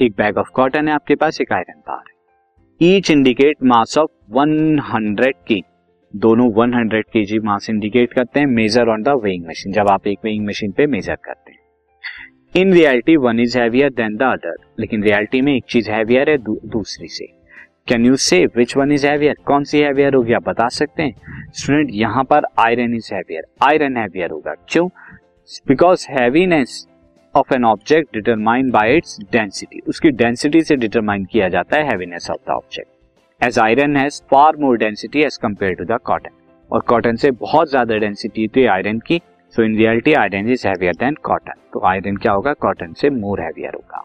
एक bag of cotton है आपके पास एक आयरन बार है। ईच इंडिकेट मास ऑफ़ 100 के दोनों 100 के जी मास इंडिकेट करते हैं measure on the weighing machine जब आप एक वेइंग मशीन पे मेजर करते हैं। In reality one is heavier than the other लेकिन रियलिटी में एक चीज़ हैवियर है दू, दूसरी से। कैन यू से विच वन इज़ हैवियर कौन सी हैवियर होगी? आप बता सकते हैं। स्टूडेंट यहाँ पर iron is heavier iron heavier होगा। क्यों? Because heaviness of an object determined by its density उसकी डेंसिटी से डिटरमाइन किया जाता है of the object as iron has far more density as compared to the cotton और कॉटन से बहुत ज़्यादा डेंसिटी थी आयरन की. So in reality iron is heavier than cotton तो आयरन क्या होगा? कॉटन से मोर हैवियर होगा.